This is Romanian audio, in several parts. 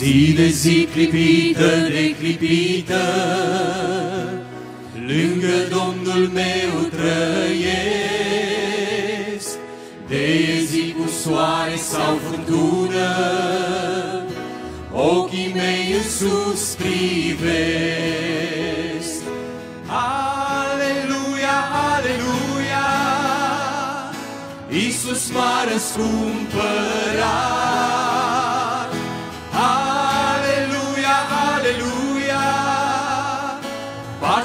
Zi de zi clipită de clipită, lângă Domnul meu trăiesc. De e zi cu soare sau fântână, ochii mei în sus privesc. Aleluia, aleluia, Iisus m-a răscumpărat.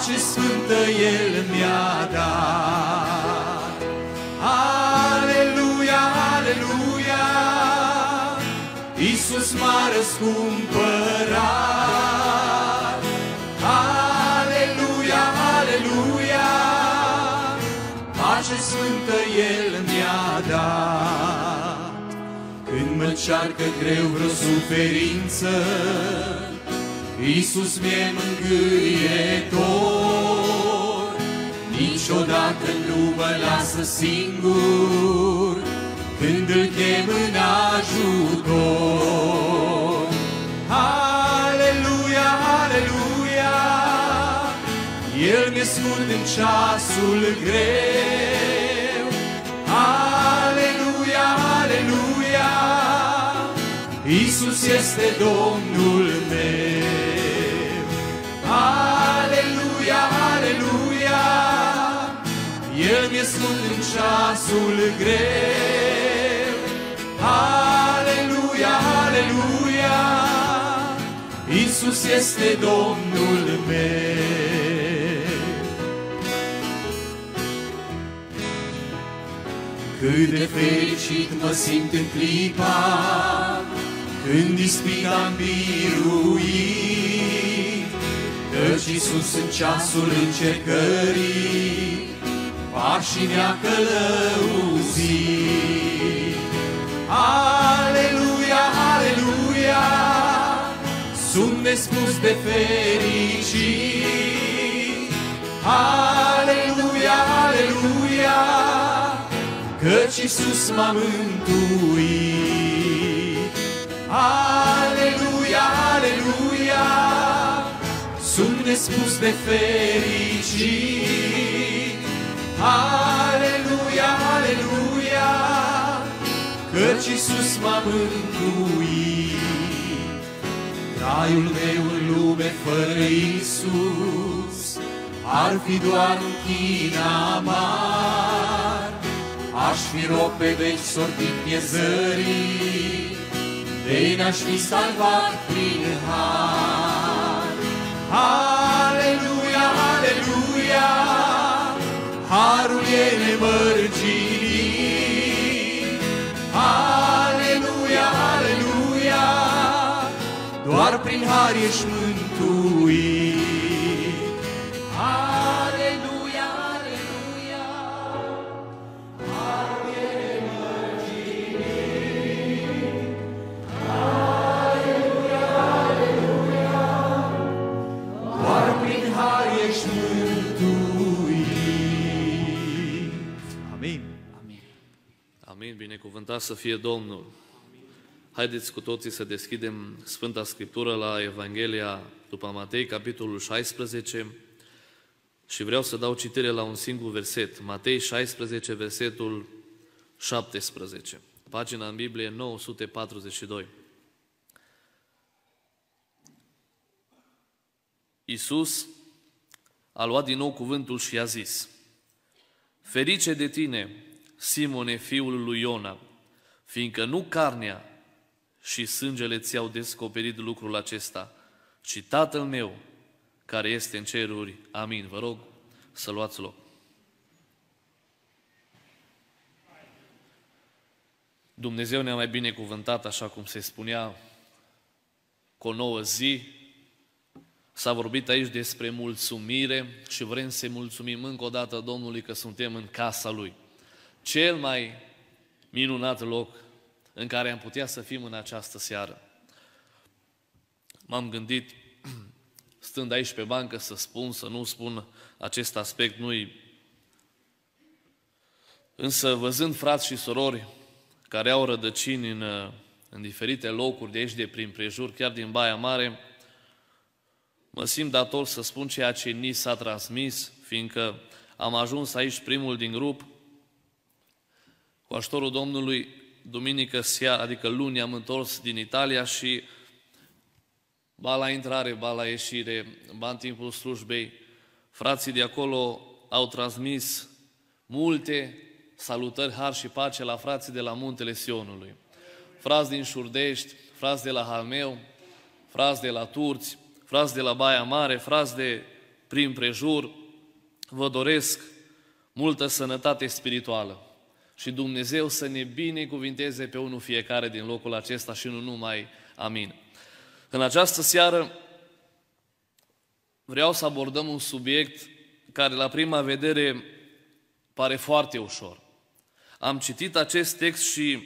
Pace sfântă El mi-a dat. Aleluia, aleluia, Iisus m-a răscumpărat. Aleluia, aleluia, pace sfântă El mi-a dat. Când mă cearcă greu vreo suferință, Iisus mi-e mângâietor. Niciodată nu mă lasă singur, când îl chem în ajutor. Aleluia, aleluia, El mi-e scund în ceasul greu. Aleluia, aleluia, Iisus este Domnul meu. Mi-e scund în ceasul greu. Aleluia, aleluia, Iisus este Domnul meu. Cât de fericit mă simt în clipa Când ispita-mi biruit Căci Iisus în ceasul încercării Pașii mi-a călăuzit Aleluia, aleluia Sunt nespus de fericit Aleluia, aleluia Căci Iisus m-a mântuit. Aleluia, aleluia, sunt nespus de fericit. Aleluia, aleluia, căci Iisus m-a mântuit. Traiul meu în lume fără Iisus ar fi doar un chin amar. Aș fi rob pe veci sortit miezării, de n-aș fi salvat prin har. Aleluia, harul e nemărginit. Aleluia, aleluia, doar prin har ești mântuit. Aleluia, binecuvântat să fie Domnul. Haideți cu toții să deschidem Sfânta Scriptură la Evanghelia după Matei, capitolul 16 și vreau să dau citire la un singur verset. Matei 16, versetul 17. Pagina în Biblie 942. Iisus a luat din nou cuvântul și a zis, Ferice de tine, Simone, fiul lui Iona, fiindcă nu carnea și sângele ți-au descoperit lucrul acesta, ci Tatăl meu care este în ceruri. Amin. Vă rog să luați loc. Dumnezeu ne-a mai binecuvântat, așa cum se spunea, cu o nouă zi. S-a vorbit aici despre mulțumire și vrem să-i mulțumim încă o dată Domnului că suntem în casa Lui. Cel mai minunat loc în care am putea să fim în această seară. M-am gândit, stând aici pe bancă, să spun, să nu spun acest aspect, nu-i... Însă, văzând frați și sorori care au rădăcini în, în diferite locuri de aici, de prin prejur, chiar din Baia Mare, mă simt dator să spun ceea ce ni s-a transmis, fiindcă am ajuns aici primul din grup, cu ajutorul Domnului, duminică seara, adică luni, am întors din Italia și ba la intrare, ba la ieșire, ba în timpul slujbei, frații de acolo au transmis multe salutări, har și pace la frații de la Muntele Sionului. Frați din Șurdești, frați de la Halmeu, frați de la Turți, frați de la Baia Mare, frați de prin prejur, vă doresc multă sănătate spirituală și Dumnezeu să ne binecuvinteze pe unul fiecare din locul acesta și nu numai. Amin. În această seară vreau să abordăm un subiect care la prima vedere pare foarte ușor. Am citit acest text și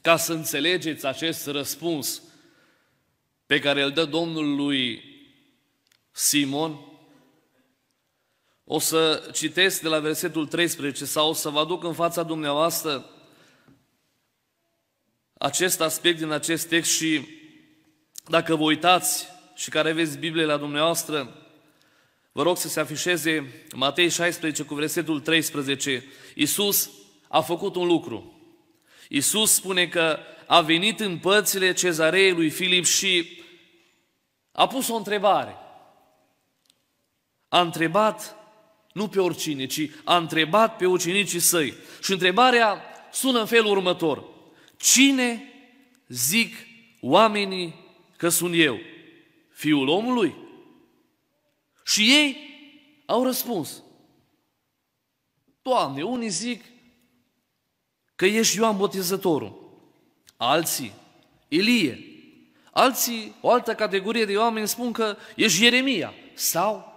ca să înțelegeți acest răspuns pe care îl dă Domnul lui Simon, o să citesc de la versetul 13 sau o să vă aduc în fața dumneavoastră acest aspect din acest text și dacă vă uitați și care aveți Biblie la dumneavoastră, vă rog să se afișeze Matei 16 cu versetul 13. Iisus a făcut un lucru. Iisus spune că a venit în pățile cezarei lui Filip și a pus o întrebare. A întrebat nu pe oricine, ci a întrebat pe ucenicii săi. Și întrebarea sună în felul următor. Cine zic oamenii că sunt eu? Fiul omului? Și ei au răspuns. Doamne, unii zic că ești Ioan Botezătorul, alții Ilie, alții, o altă categorie de oameni spun că ești Ieremia sau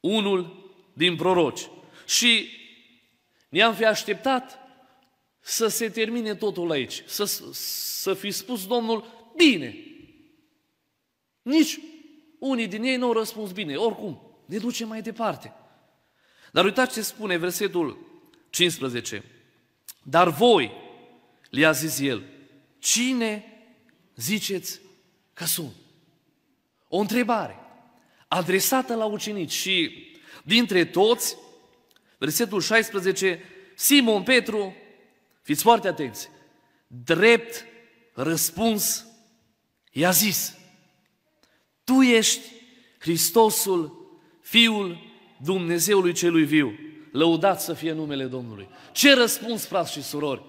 unul din proroci. Și ne-am fi așteptat să se termine totul aici, să, să fi spus Domnul, bine. Nici unii din ei nu au răspuns bine, oricum, ne ducem mai departe. Dar uitați ce spune versetul 15. Dar voi, le-a zis el, cine ziceți că sunt? O întrebare adresată la ucenici și dintre toți, versetul 16, Simon Petru, fiți foarte atenți, drept răspuns, i-a zis, Tu ești Hristosul, Fiul Dumnezeului celui viu. Lăudat să fie numele Domnului. Ce răspuns, frați și surori!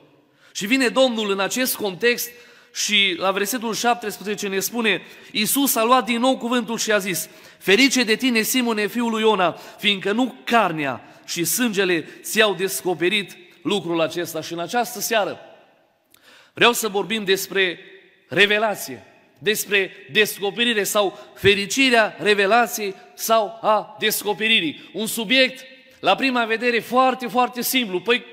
Și vine Domnul în acest context și la versetul 17 ne spune, Iisus a luat din nou cuvântul și a zis, Ferice de tine, Simone, fiul lui Iona, fiindcă nu carnea și sângele ți-au descoperit lucrul acesta. Și în această seară vreau să vorbim despre revelație, despre descoperire sau fericirea revelației sau a descoperirii. Un subiect, la prima vedere, foarte, foarte simplu. Păi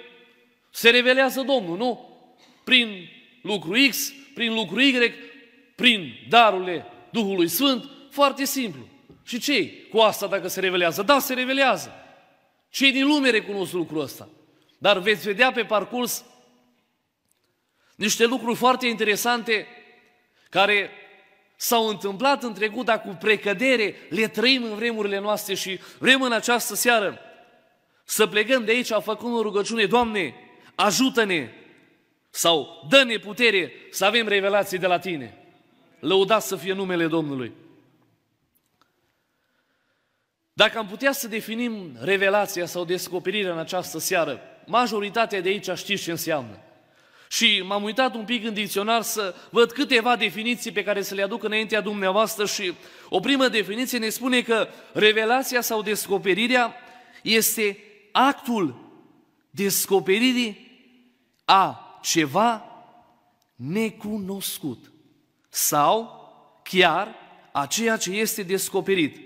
se revelează Domnul, nu? Prin lucru X, prin lucru Y, prin darurile Duhului Sfânt, foarte simplu. Și ce cu asta dacă se revelează? Da, se revelează. Cei din lume recunosc lucrul ăsta. Dar veți vedea pe parcurs niște lucruri foarte interesante care s-au întâmplat în trecut, dar cu precădere le trăim în vremurile noastre și vrem în această seară să plecăm de aici făcând o rugăciune, Doamne, ajută-ne sau dă-ne putere să avem revelații de la Tine. Lăudat să fie numele Domnului. Dacă am putea să definim revelația sau descoperirea în această seară, majoritatea de aici știți ce înseamnă. Și m-am uitat un pic în dicționar să văd câteva definiții pe care să le aduc înaintea dumneavoastră și o primă definiție ne spune că revelația sau descoperirea este actul descoperirii a ceva necunoscut sau chiar a ceea ce este descoperit.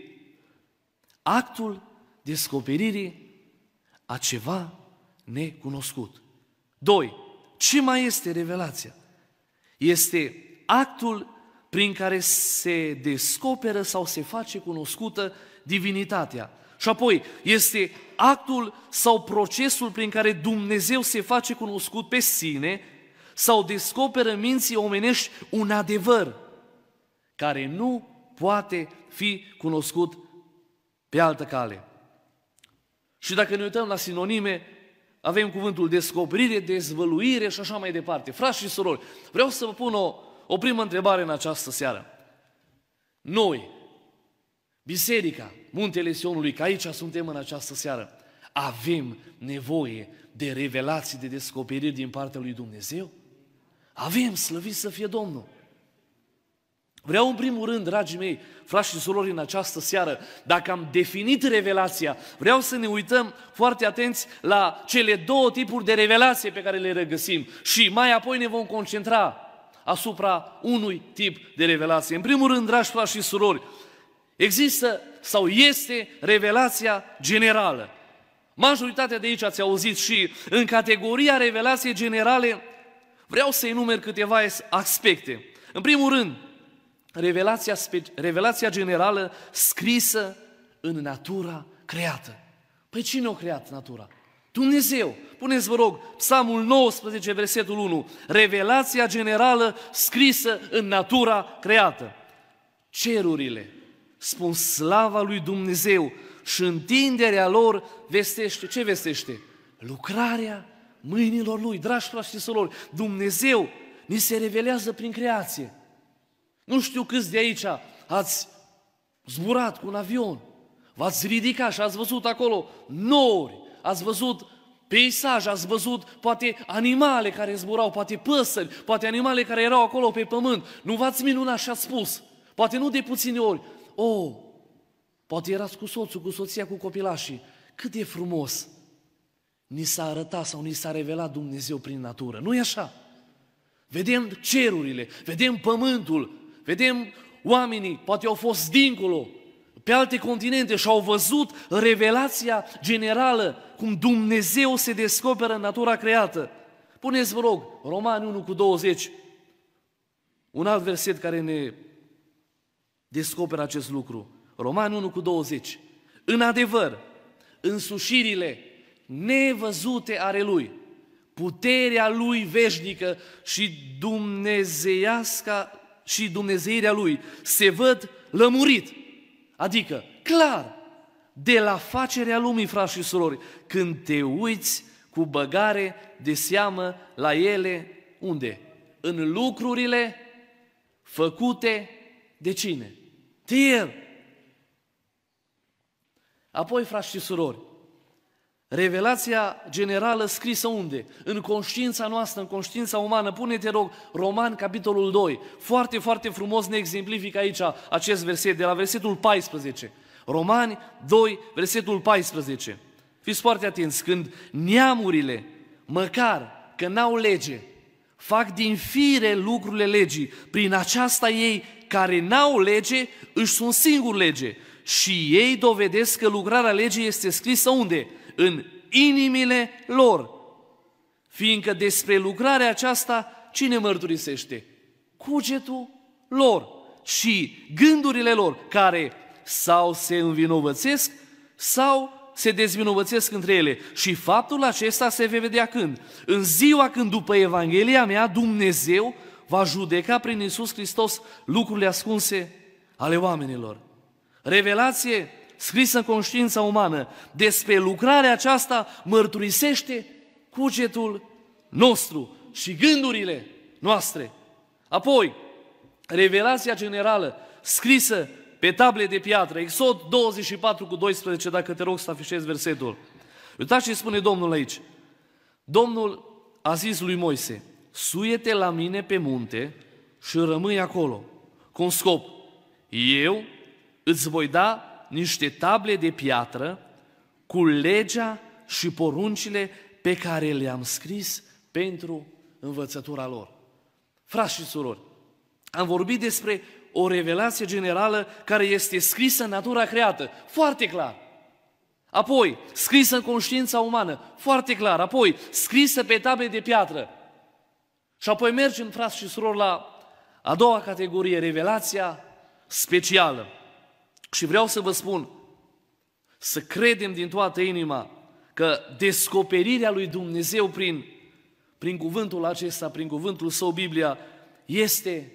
Actul descoperirii a ceva necunoscut. Doi, ce mai este revelația? Este actul prin care se descoperă sau se face cunoscută divinitatea. Și apoi este actul sau procesul prin care Dumnezeu se face cunoscut pe sine sau descoperă minții omenești un adevăr care nu poate fi cunoscut pe altă cale. Și dacă ne uităm la sinonime, avem cuvântul descoperire, dezvăluire și așa mai departe. Frați și surori, vreau să vă pun o, o primă întrebare în această seară. Noi, Biserica, Muntele Sionului, că aici suntem în această seară, avem nevoie de revelații, de descoperiri din partea lui Dumnezeu? Avem, slăvit să fie Domnul! Vreau în primul rând, dragii mei, frați și surori, în această seară, dacă am definit revelația, vreau să ne uităm foarte atenți la cele două tipuri de revelație pe care le regăsim și mai apoi ne vom concentra asupra unui tip de revelație. În primul rând, dragi frați și surori, există sau este revelația generală. Majoritatea de aici ați auzit și în categoria revelație generale vreau să enumer câteva aspecte. În primul rând, revelația, revelația generală scrisă în natura creată. Păi cine a creat natura? Dumnezeu. Puneți, vă rog, Psalmul 19, versetul 1. Revelația generală scrisă în natura creată. Cerurile spun slava lui Dumnezeu și întinderea lor vestește. Ce vestește? Lucrarea mâinilor lui. Dragi frați și sorori, Dumnezeu ni se revelează prin creație. Nu știu câți de aici ați zburat cu un avion, v-ați ridicat și ați văzut acolo nori, ați văzut peisaj, ați văzut poate animale care zburau, poate păsări, poate animale care erau acolo pe pământ. Nu v-ați minunat și ați spus, poate nu de puține ori, oh, poate erați cu soțul, cu soția, cu copilașii, cât de frumos ni s-a arătat sau ni s-a revelat Dumnezeu prin natură. Nu e așa? Vedem cerurile, vedem pământul, Vedem oamenii, poate au fost dincolo, pe alte continente și au văzut revelația generală, cum Dumnezeu se descoperă în natura creată. Puneți, vă rog, Romani 1 cu 20, un alt verset care ne descoperă acest lucru. Romani 1 cu 20. În adevăr, însușirile nevăzute ale Lui, puterea Lui veșnică și dumnezeiasca și Dumnezeirea Lui se văd lămurit. Adică, clar, de la facerea lumii, frați și surori, când te uiți cu băgare de seamă la ele, unde? În lucrurile făcute de cine? De El. Apoi, frați și surori, Revelația generală scrisă unde? În conștiința noastră, în conștiința umană. Pune-te, rog, Roman, capitolul 2. Foarte, foarte frumos ne exemplifică aici acest verset, de la versetul 14. Romani 2, versetul 14. Fiți foarte atenți, când neamurile, măcar că n-au lege, fac din fire lucrurile legii, prin aceasta ei care n-au lege, își sunt singur lege. Și ei dovedesc că lucrarea legii este scrisă unde? în inimile lor. Fiindcă despre lucrarea aceasta cine mărturisește? Cugetul lor și gândurile lor care sau se învinovățesc sau se dezvinovățesc între ele. Și faptul acesta se vede vedea când? În ziua când după Evanghelia mea Dumnezeu va judeca prin Isus Hristos lucrurile ascunse ale oamenilor. Revelație scrisă în conștiința umană, despre lucrarea aceasta mărturisește cugetul nostru și gândurile noastre. Apoi, revelația generală scrisă pe table de piatră, Exod 24 cu 12, dacă te rog să afișezi versetul. Uitați ce spune Domnul aici. Domnul a zis lui Moise, suiete la mine pe munte și rămâi acolo, cu un scop. Eu îți voi da niște table de piatră cu legea și poruncile pe care le-am scris pentru învățătura lor. Frați și surori, am vorbit despre o revelație generală care este scrisă în natura creată, foarte clar. Apoi, scrisă în conștiința umană, foarte clar. Apoi, scrisă pe table de piatră. Și apoi mergem, frați și surori, la a doua categorie, revelația specială. Și vreau să vă spun, să credem din toată inima că descoperirea lui Dumnezeu prin prin cuvântul acesta, prin cuvântul său, Biblia, este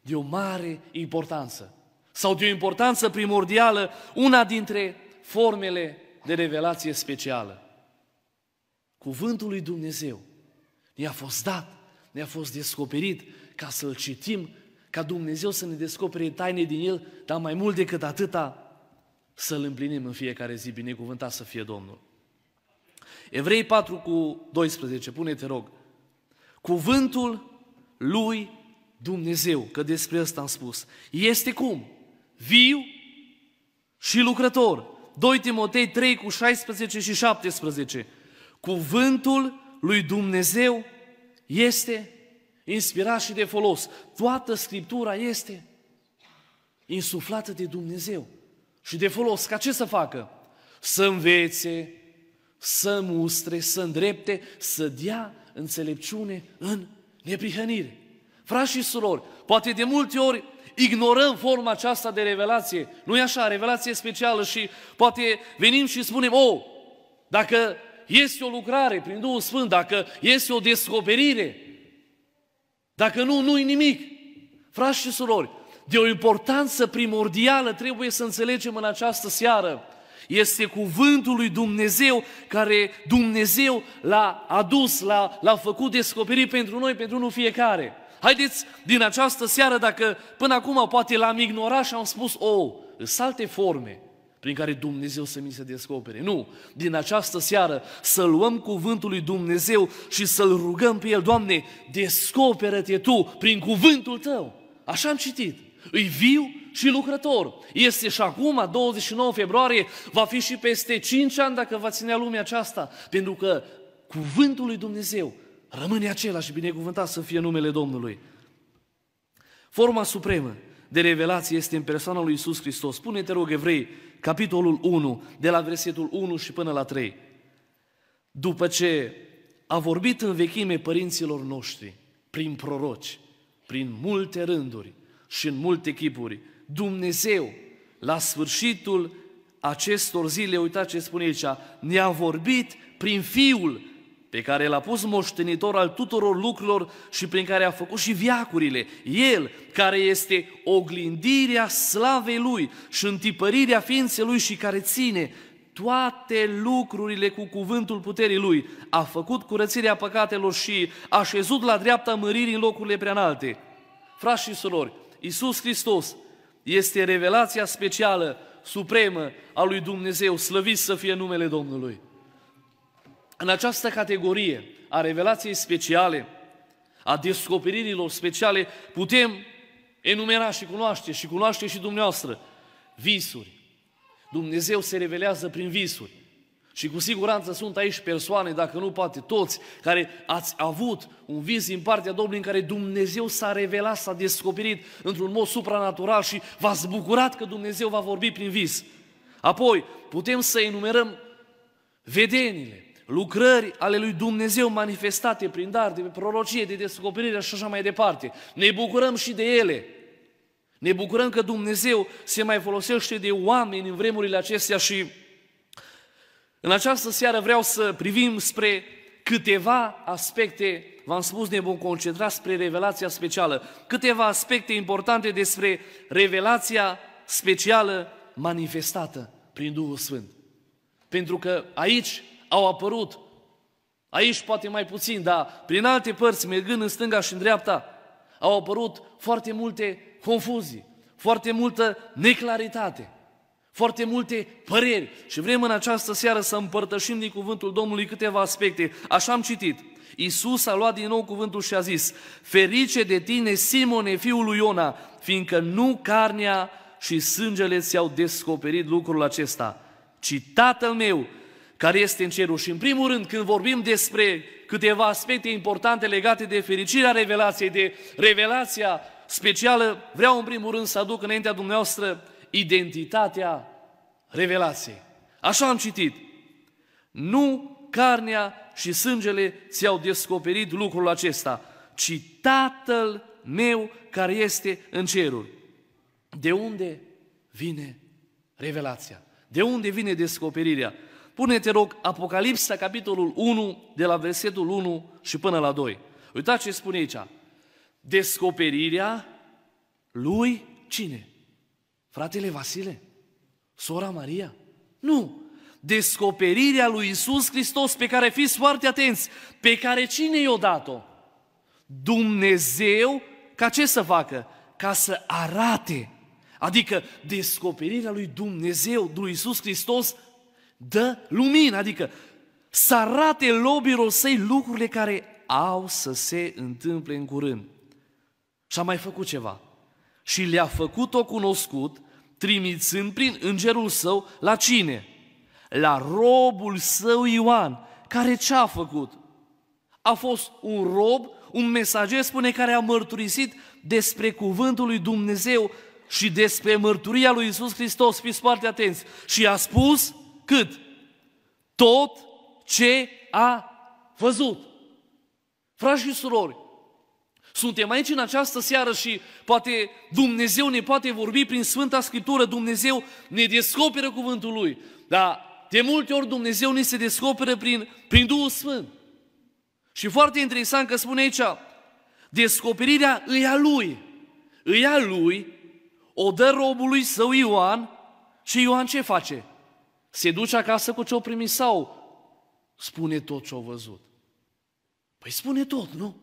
de o mare importanță. Sau de o importanță primordială, una dintre formele de revelație specială. Cuvântul lui Dumnezeu ne-a fost dat, ne-a fost descoperit ca să-l citim, ca Dumnezeu să ne descopere taine din el, dar mai mult decât atâta, să-l împlinim în fiecare zi, binecuvântat să fie Domnul. Evrei 4 cu 12, pune-te rog. Cuvântul lui Dumnezeu, că despre ăsta am spus, este cum? Viu și lucrător. 2 Timotei 3 cu 16 și 17. Cuvântul lui Dumnezeu este inspirat și de folos. Toată Scriptura este insuflată de Dumnezeu și de folos. Ca ce să facă? Să învețe, să mustre, să îndrepte, să dea înțelepciune în neprihănire. Frați și surori, poate de multe ori ignorăm forma aceasta de revelație. Nu e așa, revelație specială și poate venim și spunem, oh, dacă este o lucrare prin Duhul Sfânt, dacă este o descoperire, dacă nu, nu-i nimic. Frați și surori, de o importanță primordială trebuie să înțelegem în această seară. Este cuvântul lui Dumnezeu care Dumnezeu l-a adus, l-a, l-a făcut descoperit pentru noi, pentru nu fiecare. Haideți din această seară, dacă până acum poate l-am ignorat și am spus, o, oh, sunt alte forme prin care Dumnezeu să mi se descopere. Nu, din această seară să luăm cuvântul lui Dumnezeu și să-L rugăm pe El, Doamne, descoperă-te Tu prin cuvântul Tău. Așa am citit. Îi viu și lucrător. Este și acum, 29 februarie, va fi și peste 5 ani dacă va ținea lumea aceasta, pentru că cuvântul lui Dumnezeu rămâne același și binecuvântat să fie numele Domnului. Forma supremă de revelație este în persoana lui Isus Hristos. Spune-te rog, Evrei, capitolul 1, de la versetul 1 și până la 3. După ce a vorbit în vechime părinților noștri, prin proroci, prin multe rânduri și în multe chipuri, Dumnezeu, la sfârșitul acestor zile, uitați ce spune aici, ne-a vorbit prin Fiul pe care l-a pus moștenitor al tuturor lucrurilor și prin care a făcut și viacurile. El, care este oglindirea slavei Lui și întipărirea ființei Lui și care ține toate lucrurile cu cuvântul puterii Lui, a făcut curățirea păcatelor și a șezut la dreapta măririi în locurile preanalte. Frați și surori, Iisus Hristos este revelația specială, supremă a lui Dumnezeu, slăvit să fie numele Domnului. În această categorie a revelației speciale, a descoperirilor speciale, putem enumera și cunoaște și cunoaște și dumneavoastră visuri. Dumnezeu se revelează prin visuri. Și cu siguranță sunt aici persoane, dacă nu poate toți, care ați avut un vis din partea Domnului în care Dumnezeu s-a revelat, s-a descoperit într-un mod supranatural și v-ați bucurat că Dumnezeu va vorbi prin vis. Apoi, putem să enumerăm vedenile, lucrări ale lui Dumnezeu manifestate prin dar, de prorocie, de descoperire și așa mai departe. Ne bucurăm și de ele. Ne bucurăm că Dumnezeu se mai folosește de oameni în vremurile acestea și în această seară vreau să privim spre câteva aspecte, v-am spus, ne vom concentra spre revelația specială, câteva aspecte importante despre revelația specială manifestată prin Duhul Sfânt. Pentru că aici au apărut, aici poate mai puțin, dar prin alte părți, mergând în stânga și în dreapta, au apărut foarte multe confuzii, foarte multă neclaritate, foarte multe păreri. Și vrem în această seară să împărtășim din cuvântul Domnului câteva aspecte. Așa am citit. Iisus a luat din nou cuvântul și a zis, Ferice de tine, Simone, fiul lui Iona, fiindcă nu carnea și sângele ți-au descoperit lucrul acesta, ci Tatăl meu care este în cerul. Și în primul rând, când vorbim despre câteva aspecte importante legate de fericirea revelației, de revelația specială, vreau în primul rând să aduc înaintea dumneavoastră identitatea revelației. Așa am citit. Nu carnea și sângele ți-au descoperit lucrul acesta, ci Tatăl meu care este în ceruri. De unde vine revelația? De unde vine descoperirea? Pune, te rog, Apocalipsa, capitolul 1, de la versetul 1 și până la 2. Uitați ce spune aici. Descoperirea lui cine? Fratele Vasile? Sora Maria? Nu! Descoperirea lui Isus Hristos pe care fiți foarte atenți, pe care cine i-a dat-o? Dumnezeu, ca ce să facă? Ca să arate. Adică descoperirea lui Dumnezeu, lui Isus Hristos, dă lumină, adică să arate lobilor săi lucrurile care au să se întâmple în curând. Și a mai făcut ceva. Și le-a făcut-o cunoscut, trimițând prin îngerul său la cine? La robul său Ioan, care ce a făcut? A fost un rob, un mesager, spune, care a mărturisit despre cuvântul lui Dumnezeu și despre mărturia lui Isus Hristos. Fiți foarte atenți. Și a spus cât? Tot ce a văzut. Frați și surori, suntem aici în această seară și poate Dumnezeu ne poate vorbi prin Sfânta Scriptură, Dumnezeu ne descoperă cuvântul Lui. Dar de multe ori Dumnezeu ne se descoperă prin, prin Duhul Sfânt. Și foarte interesant că spune aici, descoperirea îi a Lui. Îi a Lui, o dă robului său Ioan și Ioan ce face? Se duce acasă cu ce-o primit sau spune tot ce-o văzut? Păi spune tot, nu?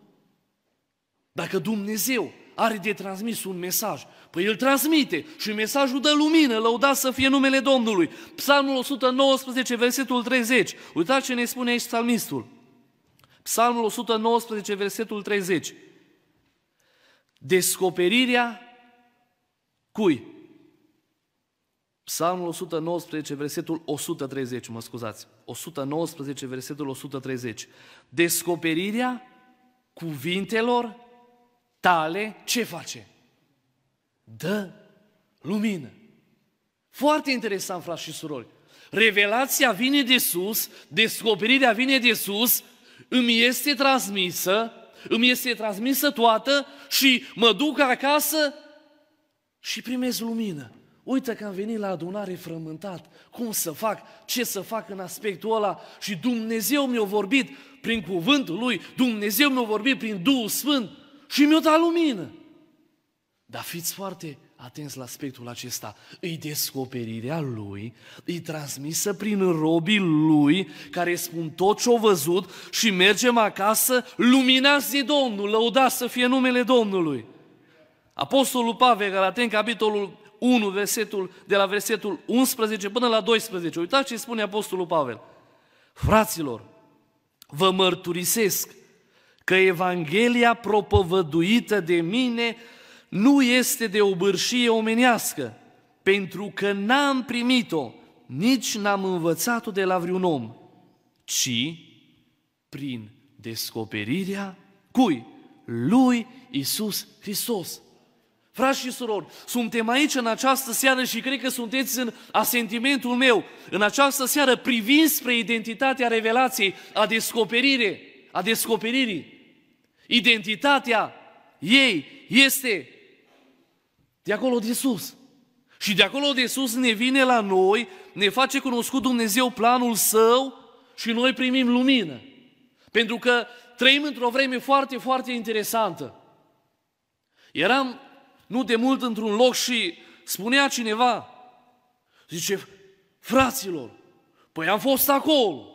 Dacă Dumnezeu are de transmis un mesaj, păi îl transmite și mesajul dă lumină, lăudat să fie numele Domnului. Psalmul 119, versetul 30. Uitați ce ne spune aici psalmistul. Psalmul 119, versetul 30. Descoperirea cui? Psalmul 119, versetul 130, mă scuzați. 119, versetul 130. Descoperirea cuvintelor tale ce face? Dă lumină. Foarte interesant, frați și surori. Revelația vine de sus, descoperirea vine de sus, îmi este transmisă, îmi este transmisă toată și mă duc acasă și primez lumină. Uite că am venit la adunare frământat, cum să fac, ce să fac în aspectul ăla și Dumnezeu mi-a vorbit prin cuvântul Lui, Dumnezeu mi-a vorbit prin Duhul Sfânt și mi-a dat lumină. Dar fiți foarte atenți la aspectul acesta. Îi descoperirea Lui, îi transmisă prin robii Lui, care spun tot ce-au văzut și mergem acasă, luminați de Domnul, lăudați să fie numele Domnului. Apostolul Pavel, Galaten, capitolul 1, versetul, de la versetul 11 până la 12. Uitați ce spune Apostolul Pavel. Fraților, vă mărturisesc că Evanghelia propovăduită de mine nu este de o bârșie omenească, pentru că n-am primit-o, nici n-am învățat-o de la vreun om, ci prin descoperirea cui? Lui Isus Hristos. Frați și surori, suntem aici în această seară și cred că sunteți în asentimentul meu, în această seară privind spre identitatea revelației, a descoperire, a descoperirii. Identitatea ei este de acolo de sus. Și de acolo de sus ne vine la noi, ne face cunoscut Dumnezeu planul său și noi primim lumină. Pentru că trăim într-o vreme foarte, foarte interesantă. Eram nu de mult într-un loc și spunea cineva, zice, fraților, păi am fost acolo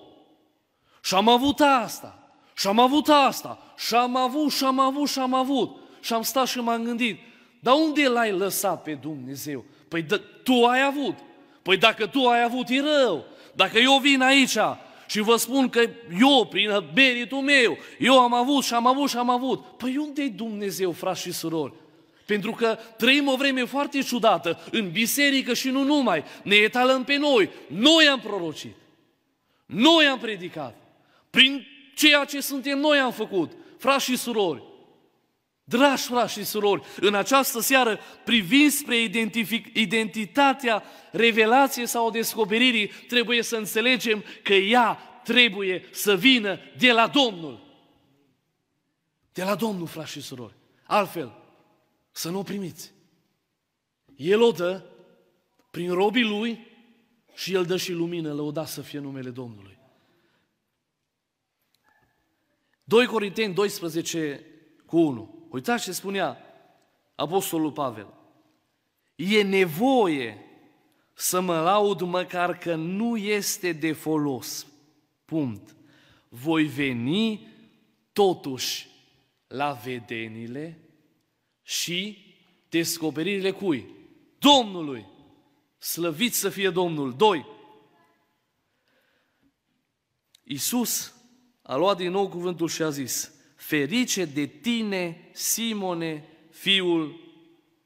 și am avut asta, și am avut asta, și am avut, și am avut, și am avut. Și am stat și m-am gândit, dar unde l-ai lăsat pe Dumnezeu? Păi d- tu ai avut. Păi dacă tu ai avut, e rău. Dacă eu vin aici și vă spun că eu, prin meritul meu, eu am avut și am avut și am avut, păi unde e Dumnezeu, frați și surori? Pentru că trăim o vreme foarte ciudată în biserică și nu numai. Ne etalăm pe noi. Noi am prorocit. Noi am predicat. Prin ceea ce suntem noi am făcut. Frați și surori. Dragi frați și surori, în această seară, privind spre identitatea revelației sau descoperirii, trebuie să înțelegem că ea trebuie să vină de la Domnul. De la Domnul, frați și surori. Altfel, să nu o primiți. El o dă prin robii lui Și El dă și lumină, lăuda să fie numele Domnului. 2 Corinteni 12 cu 1. Uitați ce spunea Apostolul Pavel. E nevoie să mă laud măcar că nu este de folos. Punct. Voi veni totuși la vedenile și descoperirile cui? Domnului. Slăvit să fie Domnul. Doi. Iisus a luat din nou cuvântul și a zis, ferice de tine, Simone, fiul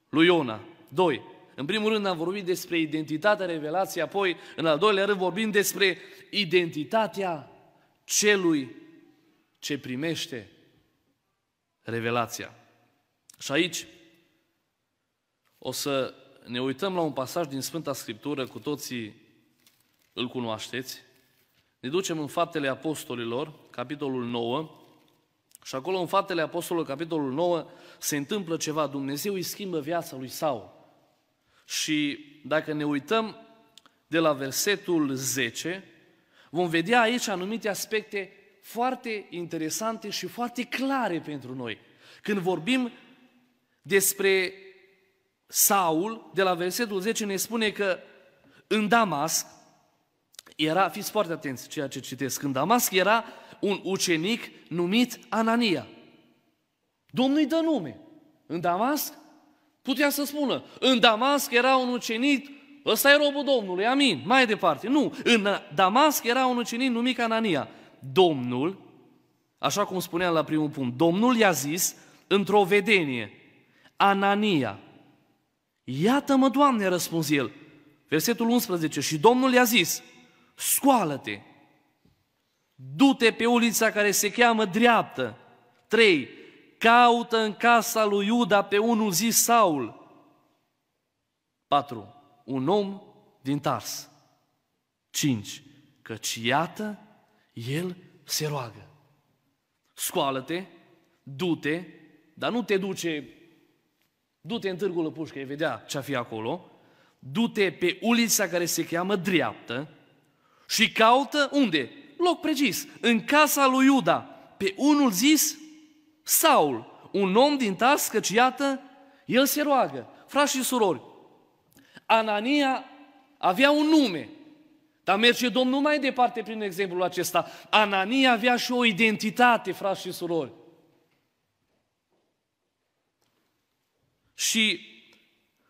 lui Iona. Doi. În primul rând am vorbit despre identitatea revelației, apoi în al doilea rând vorbim despre identitatea celui ce primește revelația. Și aici o să ne uităm la un pasaj din Sfânta Scriptură, cu toții îl cunoașteți. Ne ducem în Faptele Apostolilor, capitolul 9, și acolo în Faptele Apostolilor, capitolul 9, se întâmplă ceva. Dumnezeu îi schimbă viața lui Saul. Și dacă ne uităm de la versetul 10, vom vedea aici anumite aspecte foarte interesante și foarte clare pentru noi. Când vorbim despre Saul, de la versetul 10 ne spune că în Damasc era, fiți foarte atenți ceea ce citesc, în Damasc era un ucenic numit Anania. Domnul îi dă nume. În Damasc putea să spună, în Damasc era un ucenic, ăsta e robul Domnului, amin, mai departe. Nu, în Damasc era un ucenic numit Anania. Domnul, așa cum spuneam la primul punct, Domnul i-a zis într-o vedenie, Anania, Iată-mă, Doamne, a răspuns el. Versetul 11. Și Domnul i-a zis, scoală-te, du-te pe ulița care se cheamă dreaptă. 3. Caută în casa lui Iuda pe unul zis Saul. 4. Un om din Tars. 5. Căci iată, el se roagă. Scoală-te, du-te, dar nu te duce du-te în târgul Lăpușcă, vedea ce-a fi acolo, du-te pe ulița care se cheamă dreaptă și caută unde? Loc precis, în casa lui Iuda, pe unul zis Saul, un om din tas, căci iată, el se roagă. Frați și surori, Anania avea un nume, dar merge Domnul mai departe prin exemplul acesta. Anania avea și o identitate, frați și surori. Și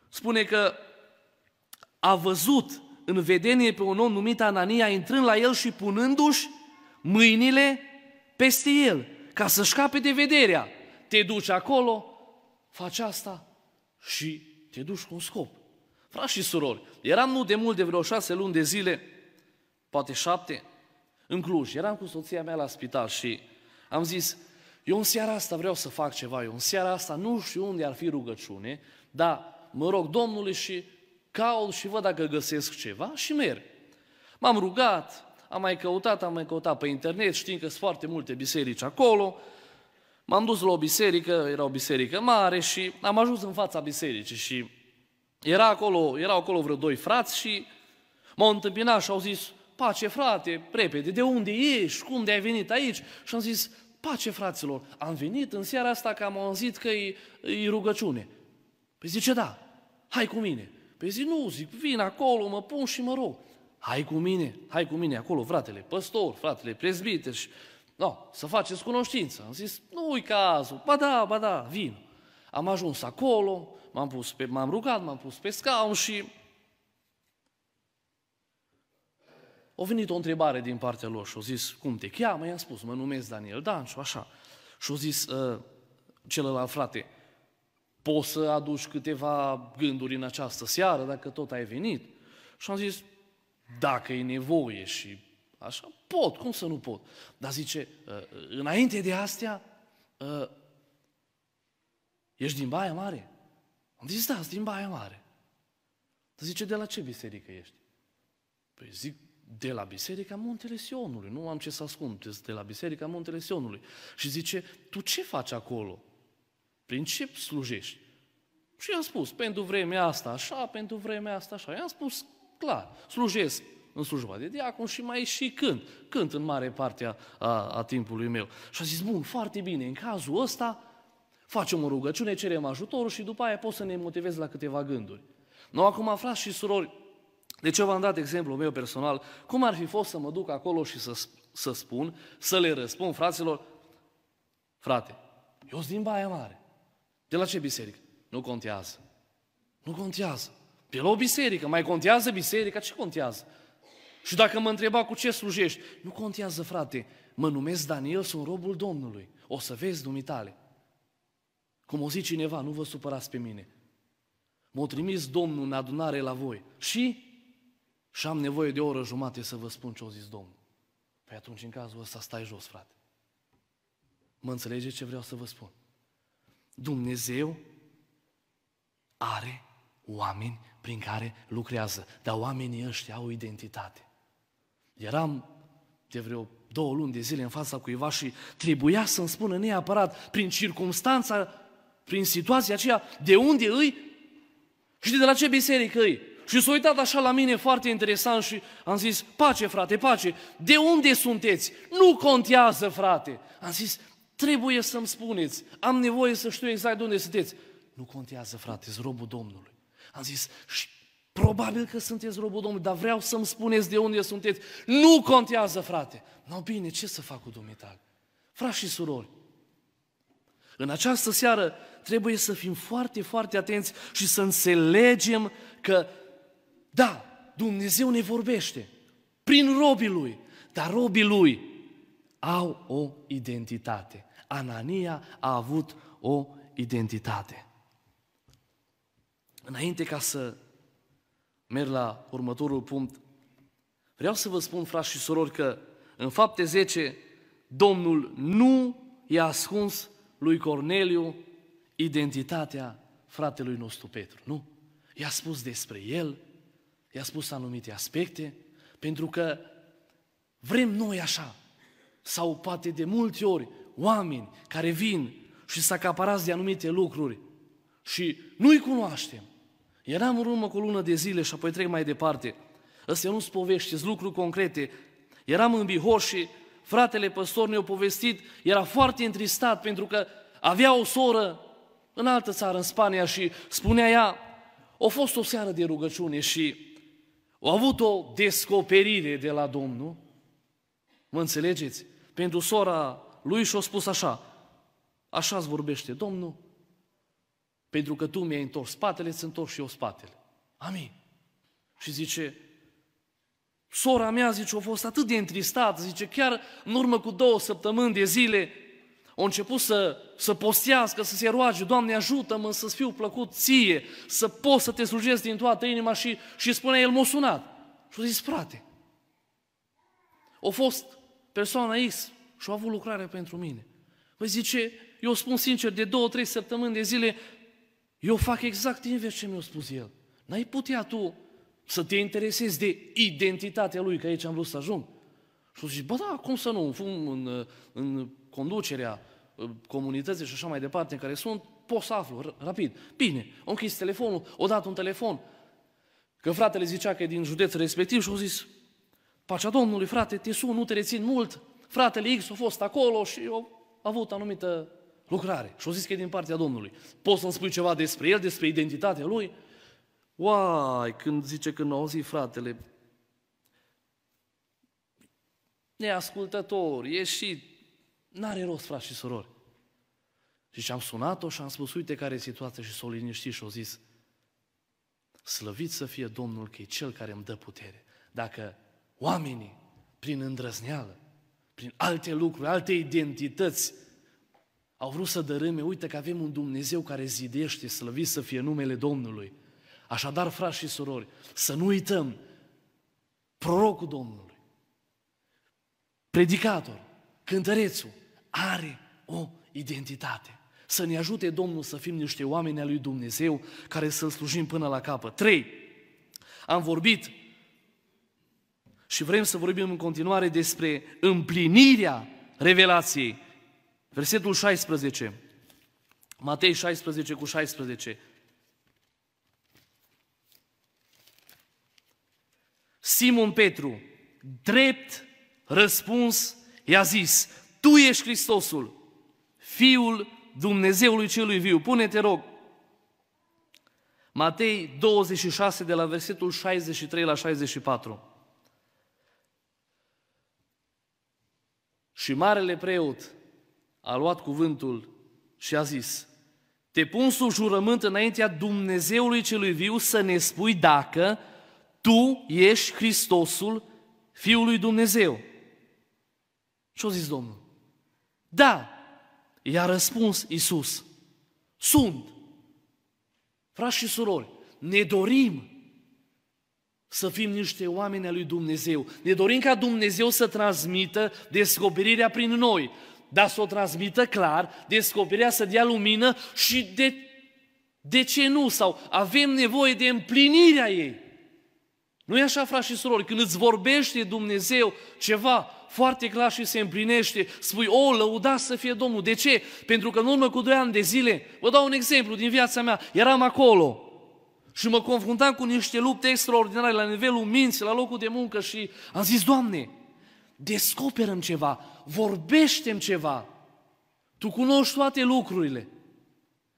spune că a văzut în vedenie pe un om numit Anania intrând la el și punându-și mâinile peste el, ca să scape de vederea. Te duci acolo, faci asta și te duci cu un scop. Frați și surori, eram nu de mult, de vreo șase luni de zile, poate șapte, în Cluj. Eram cu soția mea la spital și am zis, eu în seara asta vreau să fac ceva, eu în seara asta nu știu unde ar fi rugăciune, dar mă rog Domnului și caut și văd dacă găsesc ceva și merg. M-am rugat, am mai căutat, am mai căutat pe internet, știm că sunt foarte multe biserici acolo, m-am dus la o biserică, era o biserică mare și am ajuns în fața bisericii și era acolo, erau acolo vreo doi frați și m-au întâmpinat și au zis, pace frate, repede, de unde ești, cum de ai venit aici? Și am zis, pace fraților, am venit în seara asta că am auzit că e, e rugăciune. Păi zice, da, hai cu mine. Păi zic, nu, zic, vin acolo, mă pun și mă rog. Hai cu mine, hai cu mine acolo, fratele păstor, fratele prezbiter și... No, să faceți cunoștință. Am zis, nu-i cazul, ba da, ba da, vin. Am ajuns acolo, m-am, pus pe, m-am rugat, m-am pus pe scaun și a venit o întrebare din partea lor și au zis, cum te cheamă? I-am spus, mă numesc Daniel Danșu, așa. Și au zis uh, celălalt frate, poți să aduci câteva gânduri în această seară, dacă tot ai venit? Și am zis, dacă e nevoie și așa, pot, cum să nu pot? Dar zice, uh, înainte de astea, uh, ești din Baia Mare? Am zis, da, sunt din Baia Mare. Dar zice, de la ce biserică ești? Păi zic, de la Biserica Muntele Sionului, nu am ce să ascund, de la Biserica Muntele Sionului. Și zice, tu ce faci acolo? Prin ce slujești? Și i-am spus, pentru vremea asta așa, pentru vremea asta așa. I-am spus clar, slujesc în slujba de diacon și mai și cânt. Cânt în mare parte a, a, a timpului meu. Și a zis, bun, foarte bine, în cazul ăsta facem o rugăciune, cerem ajutorul și după aia pot să ne motivez la câteva gânduri. Nu, acum aflați și surori, de ce v-am dat exemplul meu personal, cum ar fi fost să mă duc acolo și să, să spun, să le răspund fraților, frate, eu sunt din Baia Mare. De la ce biserică? Nu contează. Nu contează. De la o biserică. Mai contează biserica? Ce contează? Și dacă mă întreba cu ce slujești, nu contează, frate, mă numesc Daniel, sunt robul Domnului. O să vezi dumitale. Cum o zice cineva, nu vă supărați pe mine. M-a trimis Domnul în adunare la voi. Și? Și am nevoie de o oră jumate să vă spun ce a zis Domnul. Păi atunci, în cazul ăsta, stai jos, frate. Mă înțelegeți ce vreau să vă spun? Dumnezeu are oameni prin care lucrează, dar oamenii ăștia au identitate. Eram de vreo două luni de zile în fața cuiva și trebuia să-mi spună neapărat, prin circunstanța, prin situația aceea, de unde îi și de la ce biserică îi. Și s-a uitat așa la mine foarte interesant și am zis, pace frate, pace, de unde sunteți? Nu contează frate. Am zis, trebuie să-mi spuneți, am nevoie să știu exact de unde sunteți. Nu contează frate, robul Domnului. Am zis, și probabil că sunteți robul Domnului, dar vreau să-mi spuneți de unde sunteți. Nu contează frate. Nu, bine, ce să fac cu Dumnezeu? Frați și surori, în această seară trebuie să fim foarte, foarte atenți și să înțelegem că, da, Dumnezeu ne vorbește prin robii Lui, dar robii Lui au o identitate. Anania a avut o identitate. Înainte ca să merg la următorul punct, vreau să vă spun, frați și surori, că în fapte 10, Domnul nu i-a ascuns lui Corneliu identitatea fratelui nostru Petru, nu? I-a spus despre el, i-a spus anumite aspecte, pentru că vrem noi așa, sau poate de multe ori oameni care vin și s acaparați de anumite lucruri și nu-i cunoaștem. Eram în urmă cu o lună de zile și apoi trec mai departe. Ăstea nu-s povești, sunt lucruri concrete. Eram în Bihor și fratele păstor ne-a povestit, era foarte întristat pentru că avea o soră în altă țară, în Spania, și spunea ea, a fost o seară de rugăciune și a avut o descoperire de la Domnul. Mă înțelegeți? Pentru sora lui și-a spus așa, așa îți vorbește Domnul, pentru că tu mi-ai întors spatele, îți întorc și eu spatele. Amin. Și zice, sora mea, zice, a fost atât de întristată, zice, chiar în urmă cu două săptămâni de zile, a început să, să postească, să se roage, Doamne ajută-mă să-ți fiu plăcut ție, să pot să te slujesc din toată inima și, și spunea, el m-a sunat. Și a zis, frate, a fost persoana X și a avut lucrare pentru mine. Păi zice, eu spun sincer, de două, trei săptămâni de zile, eu fac exact invers ce mi-a spus el. N-ai putea tu să te interesezi de identitatea lui, că aici am vrut să ajung. Și zici, bă da, cum să nu, în, în conducerea uh, comunității și așa mai departe în care sunt, pot să aflu rapid. Bine, am închis telefonul, o dat un telefon, că fratele zicea că e din județul respectiv și au zis, pacea Domnului, frate, te sun, nu te rețin mult, fratele X a fost acolo și eu a avut anumită lucrare. Și au zis că e din partea Domnului. Poți să-mi spui ceva despre el, despre identitatea lui? Uai, când zice că nu auzi fratele, neascultător, ieșit, n-are rost, frați și surori. Și am sunat-o și am spus, uite care e situația și s-o liniștit și o zis, slăvit să fie Domnul că e Cel care îmi dă putere. Dacă oamenii, prin îndrăzneală, prin alte lucruri, alte identități, au vrut să dărâme, uite că avem un Dumnezeu care zidește, slăvit să fie numele Domnului. Așadar, frați și surori, să nu uităm prorocul Domnului, predicator, cântărețul, are o identitate. Să ne ajute Domnul să fim niște oameni al lui Dumnezeu care să-L slujim până la capăt. Trei, am vorbit și vrem să vorbim în continuare despre împlinirea revelației. Versetul 16, Matei 16 cu 16. Simon Petru, drept răspuns, i-a zis, Tu ești Hristosul, Fiul Dumnezeului celui viu. Pune-te, rog, Matei 26, de la versetul 63 la 64. Și marele preot a luat cuvântul și a zis, te pun sub jurământ înaintea Dumnezeului celui viu să ne spui dacă tu ești Hristosul, Fiul lui Dumnezeu. Și a zis Domnul, da, i-a răspuns Isus, sunt. Frați și surori, ne dorim să fim niște oameni al lui Dumnezeu. Ne dorim ca Dumnezeu să transmită descoperirea prin noi, dar să o transmită clar, descoperirea să dea lumină și de, de ce nu? Sau avem nevoie de împlinirea ei. Nu e așa, frați și surori, când îți vorbește Dumnezeu ceva foarte clar și se împlinește, spui, o, lăudați să fie Domnul. De ce? Pentru că în urmă cu doi ani de zile, vă dau un exemplu din viața mea, eram acolo și mă confruntam cu niște lupte extraordinare la nivelul minții, la locul de muncă și am zis, Doamne, descoperăm ceva, vorbește ceva. Tu cunoști toate lucrurile.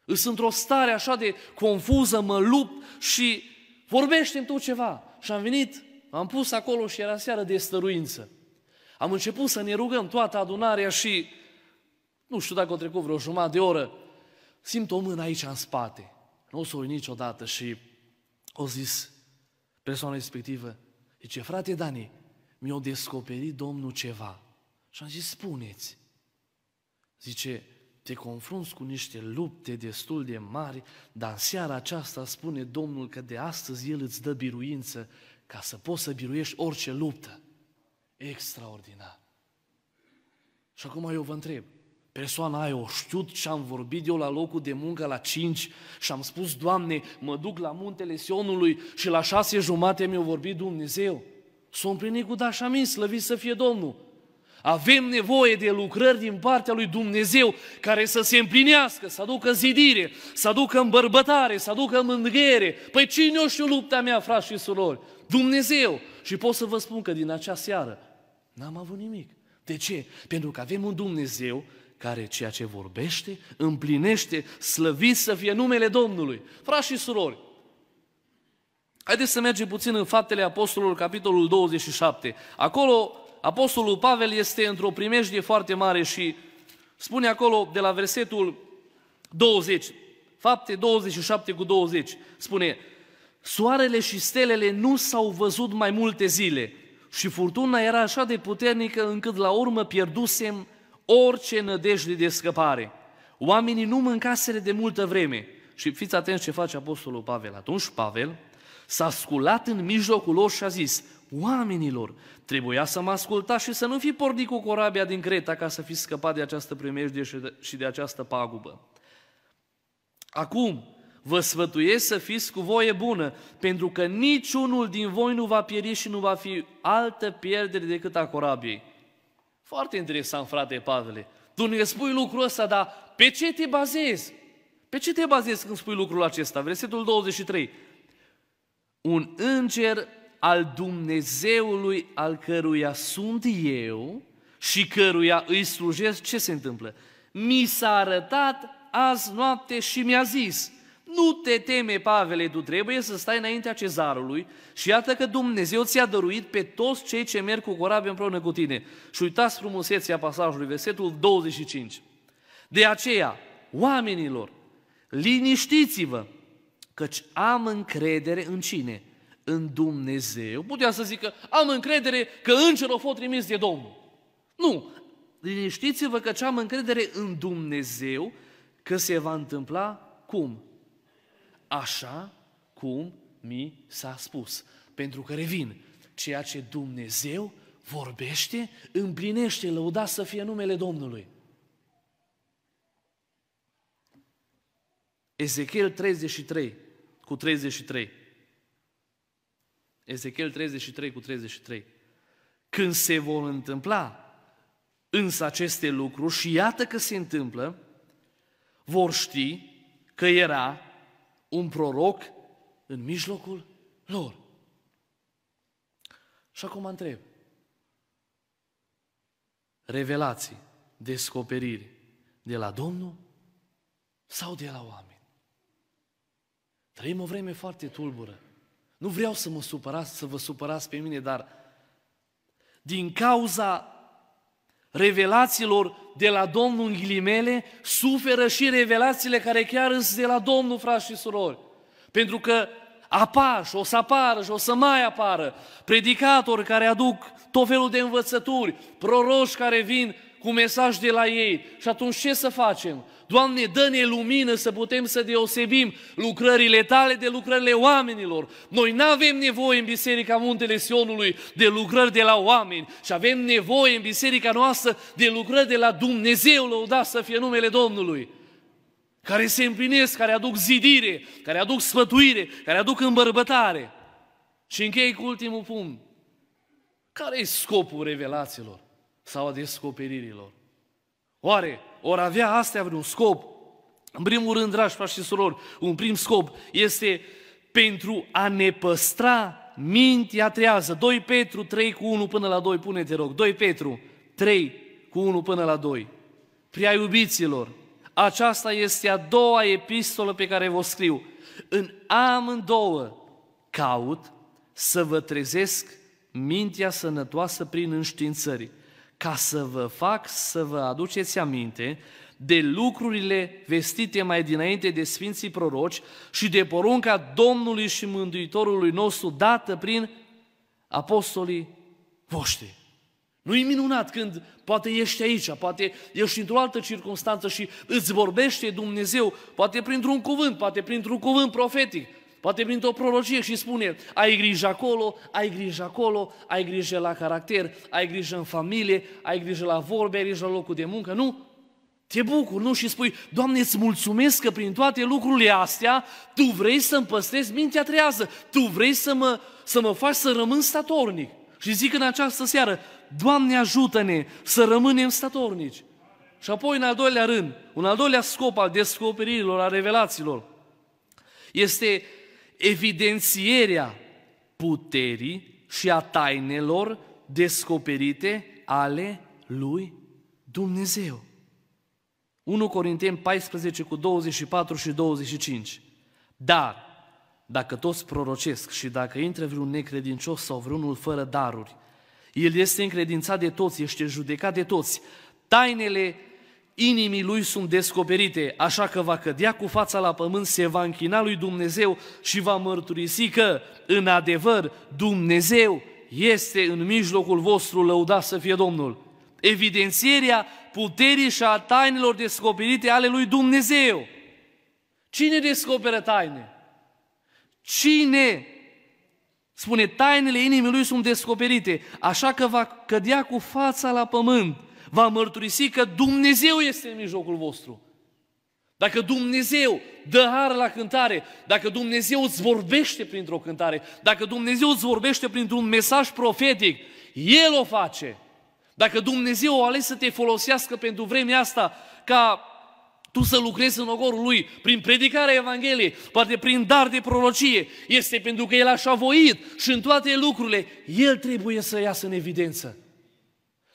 Îs într-o stare așa de confuză, mă lupt și vorbește tu ceva. Și am venit, am pus acolo și era seară de stăruință. Am început să ne rugăm toată adunarea și, nu știu dacă a trecut vreo jumătate de oră, simt o mână aici în spate. Nu o să o niciodată și o zis persoana respectivă, zice, frate Dani, mi-a descoperit Domnul ceva. Și am zis, spuneți. Zice, te confrunți cu niște lupte destul de mari, dar în seara aceasta spune Domnul că de astăzi El îți dă biruință ca să poți să biruiești orice luptă. Extraordinar. Și acum eu vă întreb, persoana aia o știut ce am vorbit eu la locul de muncă la 5 și am spus, Doamne, mă duc la muntele Sionului și la șase jumate mi-a vorbit Dumnezeu. S-a împlinit cu dașamin, slăvit să fie Domnul. Avem nevoie de lucrări din partea lui Dumnezeu care să se împlinească, să aducă zidire, să aducă îmbărbătare, să aducă mânghiere. Păi cine o știu lupta mea, frați și surori? Dumnezeu. Și pot să vă spun că din acea seară n-am avut nimic. De ce? Pentru că avem un Dumnezeu care ceea ce vorbește, împlinește, slăvit să fie numele Domnului. Frați și surori, haideți să mergem puțin în Faptele Apostolilor, capitolul 27. Acolo Apostolul Pavel este într-o primejdie foarte mare și spune acolo de la versetul 20, fapte 27 cu 20, spune, Soarele și stelele nu s-au văzut mai multe zile și furtuna era așa de puternică încât la urmă pierdusem orice nădejde de scăpare. Oamenii nu mâncaseră de multă vreme. Și fiți atenți ce face Apostolul Pavel. Atunci Pavel s-a sculat în mijlocul lor și a zis, oamenilor, trebuia să mă ascultați și să nu fi pornit cu corabia din Creta ca să fi scăpat de această primejdie și de această pagubă. Acum, vă sfătuiesc să fiți cu voie bună, pentru că niciunul din voi nu va pieri și nu va fi altă pierdere decât a corabiei. Foarte interesant, frate Pavele. Tu ne spui lucrul ăsta, dar pe ce te bazezi? Pe ce te bazezi când spui lucrul acesta? Versetul 23. Un înger al Dumnezeului al căruia sunt eu și căruia îi slujesc, ce se întâmplă? Mi s-a arătat azi noapte și mi-a zis, nu te teme, Pavele, tu trebuie să stai înaintea cezarului și iată că Dumnezeu ți-a dăruit pe toți cei ce merg cu corabie împreună cu tine. Și uitați frumusețea pasajului, versetul 25. De aceea, oamenilor, liniștiți-vă, căci am încredere în cine? În Dumnezeu. Putea să zică, am încredere că îngerul a fost trimis de Domnul. Nu, liniștiți-vă căci am încredere în Dumnezeu că se va întâmpla cum? Așa cum mi s-a spus. Pentru că revin, ceea ce Dumnezeu vorbește, împlinește, lăuda să fie numele Domnului. Ezechiel 33 cu 33. Ezechiel 33 cu 33. Când se vor întâmpla însă aceste lucruri și iată că se întâmplă, vor ști că era un proroc în mijlocul lor. Și acum întreb. Revelații, descoperiri de la Domnul sau de la oameni? Trăim o vreme foarte tulbură. Nu vreau să mă supărați, să vă supărați pe mine, dar din cauza revelațiilor de la Domnul în ghilimele, suferă și revelațiile care chiar sunt de la Domnul, frați și surori. Pentru că apar și o să apară și o să mai apară predicatori care aduc tot felul de învățături, proroși care vin cu mesaj de la ei. Și atunci ce să facem? Doamne, dă-ne lumină să putem să deosebim lucrările tale de lucrările oamenilor. Noi nu avem nevoie în Biserica Muntele Sionului de lucrări de la oameni și avem nevoie în Biserica noastră de lucrări de la Dumnezeu, lăudat să fie numele Domnului care se împlinesc, care aduc zidire, care aduc sfătuire, care aduc îmbărbătare. Și închei cu ultimul punct. Care e scopul revelațiilor sau a descoperirilor? Oare ori avea astea vreun scop? În primul rând, dragi frați și surori, un prim scop este pentru a ne păstra mintea trează. 2 Petru 3 cu 1 până la 2, pune-te rog. 2 Petru 3 cu 1 până la 2. Prea iubiților, aceasta este a doua epistolă pe care vă scriu. În amândouă caut să vă trezesc mintea sănătoasă prin înștiințări, ca să vă fac să vă aduceți aminte de lucrurile vestite mai dinainte de Sfinții Proroci și de porunca Domnului și Mântuitorului nostru dată prin apostolii voștri. nu e minunat când poate ești aici, poate ești într-o altă circunstanță și îți vorbește Dumnezeu, poate printr-un cuvânt, poate printr-un cuvânt profetic, poate printr-o prorocie și spune, ai grijă acolo, ai grijă acolo, ai grijă la caracter, ai grijă în familie, ai grijă la vorbe, ai grijă la locul de muncă, nu? Te bucur, nu? Și spui, Doamne, îți mulțumesc că prin toate lucrurile astea Tu vrei să-mi păstrezi mintea trează, Tu vrei să mă, să mă faci să rămân statornic. Și zic în această seară, Doamne ajută-ne să rămânem statornici. Și apoi, în al doilea rând, un al doilea scop al descoperirilor, al revelațiilor, este evidențierea puterii și a tainelor descoperite ale lui Dumnezeu. 1 Corinteni 14 cu 24 și 25. Dar, dacă toți prorocesc și dacă intră vreun necredincios sau vreunul fără daruri, el este încredințat de toți, este judecat de toți. Tainele inimii lui sunt descoperite, așa că va cădea cu fața la pământ, se va închina lui Dumnezeu și va mărturisi că, în adevăr, Dumnezeu este în mijlocul vostru, lăudat să fie Domnul. Evidențierea puterii și a tainelor descoperite ale lui Dumnezeu. Cine descoperă taine? Cine Spune, tainele inimii lui sunt descoperite, așa că va cădea cu fața la pământ, va mărturisi că Dumnezeu este în mijlocul vostru. Dacă Dumnezeu dă har la cântare, dacă Dumnezeu îți vorbește printr-o cântare, dacă Dumnezeu îți vorbește printr-un mesaj profetic, El o face. Dacă Dumnezeu a ales să te folosească pentru vremea asta ca tu să lucrezi în ogorul lui prin predicarea Evangheliei, poate prin dar de prorocie, este pentru că el așa voit și în toate lucrurile, el trebuie să iasă în evidență.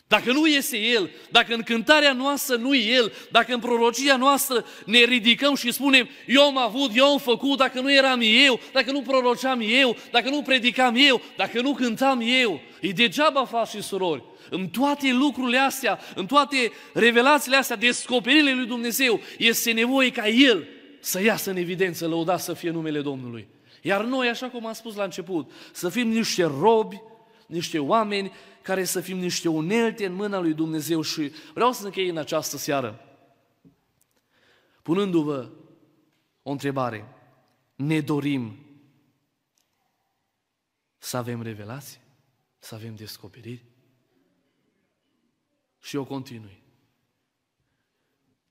Dacă nu este El, dacă în cântarea noastră nu e El, dacă în prorocia noastră ne ridicăm și spunem eu am avut, eu am făcut, dacă nu eram eu, dacă nu proroceam eu, dacă nu predicam eu, dacă nu cântam eu, e degeaba, frați și surori. În toate lucrurile astea, în toate revelațiile astea, descoperirile lui Dumnezeu, este nevoie ca El să iasă în evidență, lăudat să fie numele Domnului. Iar noi, așa cum am spus la început, să fim niște robi, niște oameni care să fim niște unelte în mâna lui Dumnezeu și vreau să închei în această seară punându-vă o întrebare. Ne dorim să avem revelații? Să avem descoperiri? Și eu continui.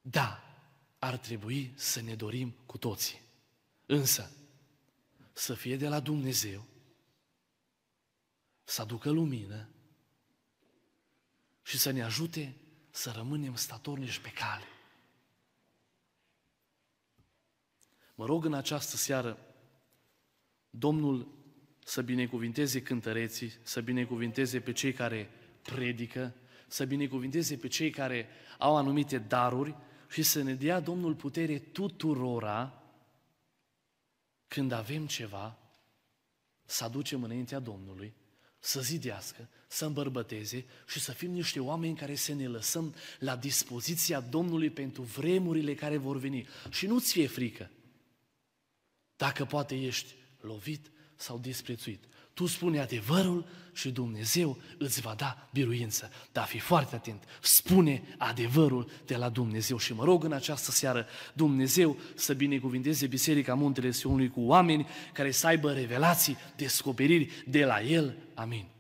Da, ar trebui să ne dorim cu toții. Însă, să fie de la Dumnezeu, să aducă lumină și să ne ajute să rămânem statornici pe cale. Mă rog în această seară, Domnul să binecuvinteze cântăreții, să binecuvinteze pe cei care predică, să binecuvinteze pe cei care au anumite daruri și să ne dea Domnul putere tuturora când avem ceva să aducem înaintea Domnului, să zidească, să îmbărbăteze și să fim niște oameni care să ne lăsăm la dispoziția Domnului pentru vremurile care vor veni. Și nu-ți fie frică. Dacă poate ești lovit sau disprețuit. Tu spune adevărul și Dumnezeu îți va da biruință. Dar fi foarte atent, spune adevărul de la Dumnezeu. Și mă rog în această seară Dumnezeu să binecuvinteze Biserica Muntele Sionului cu oameni care să aibă revelații, descoperiri de la El. Amin.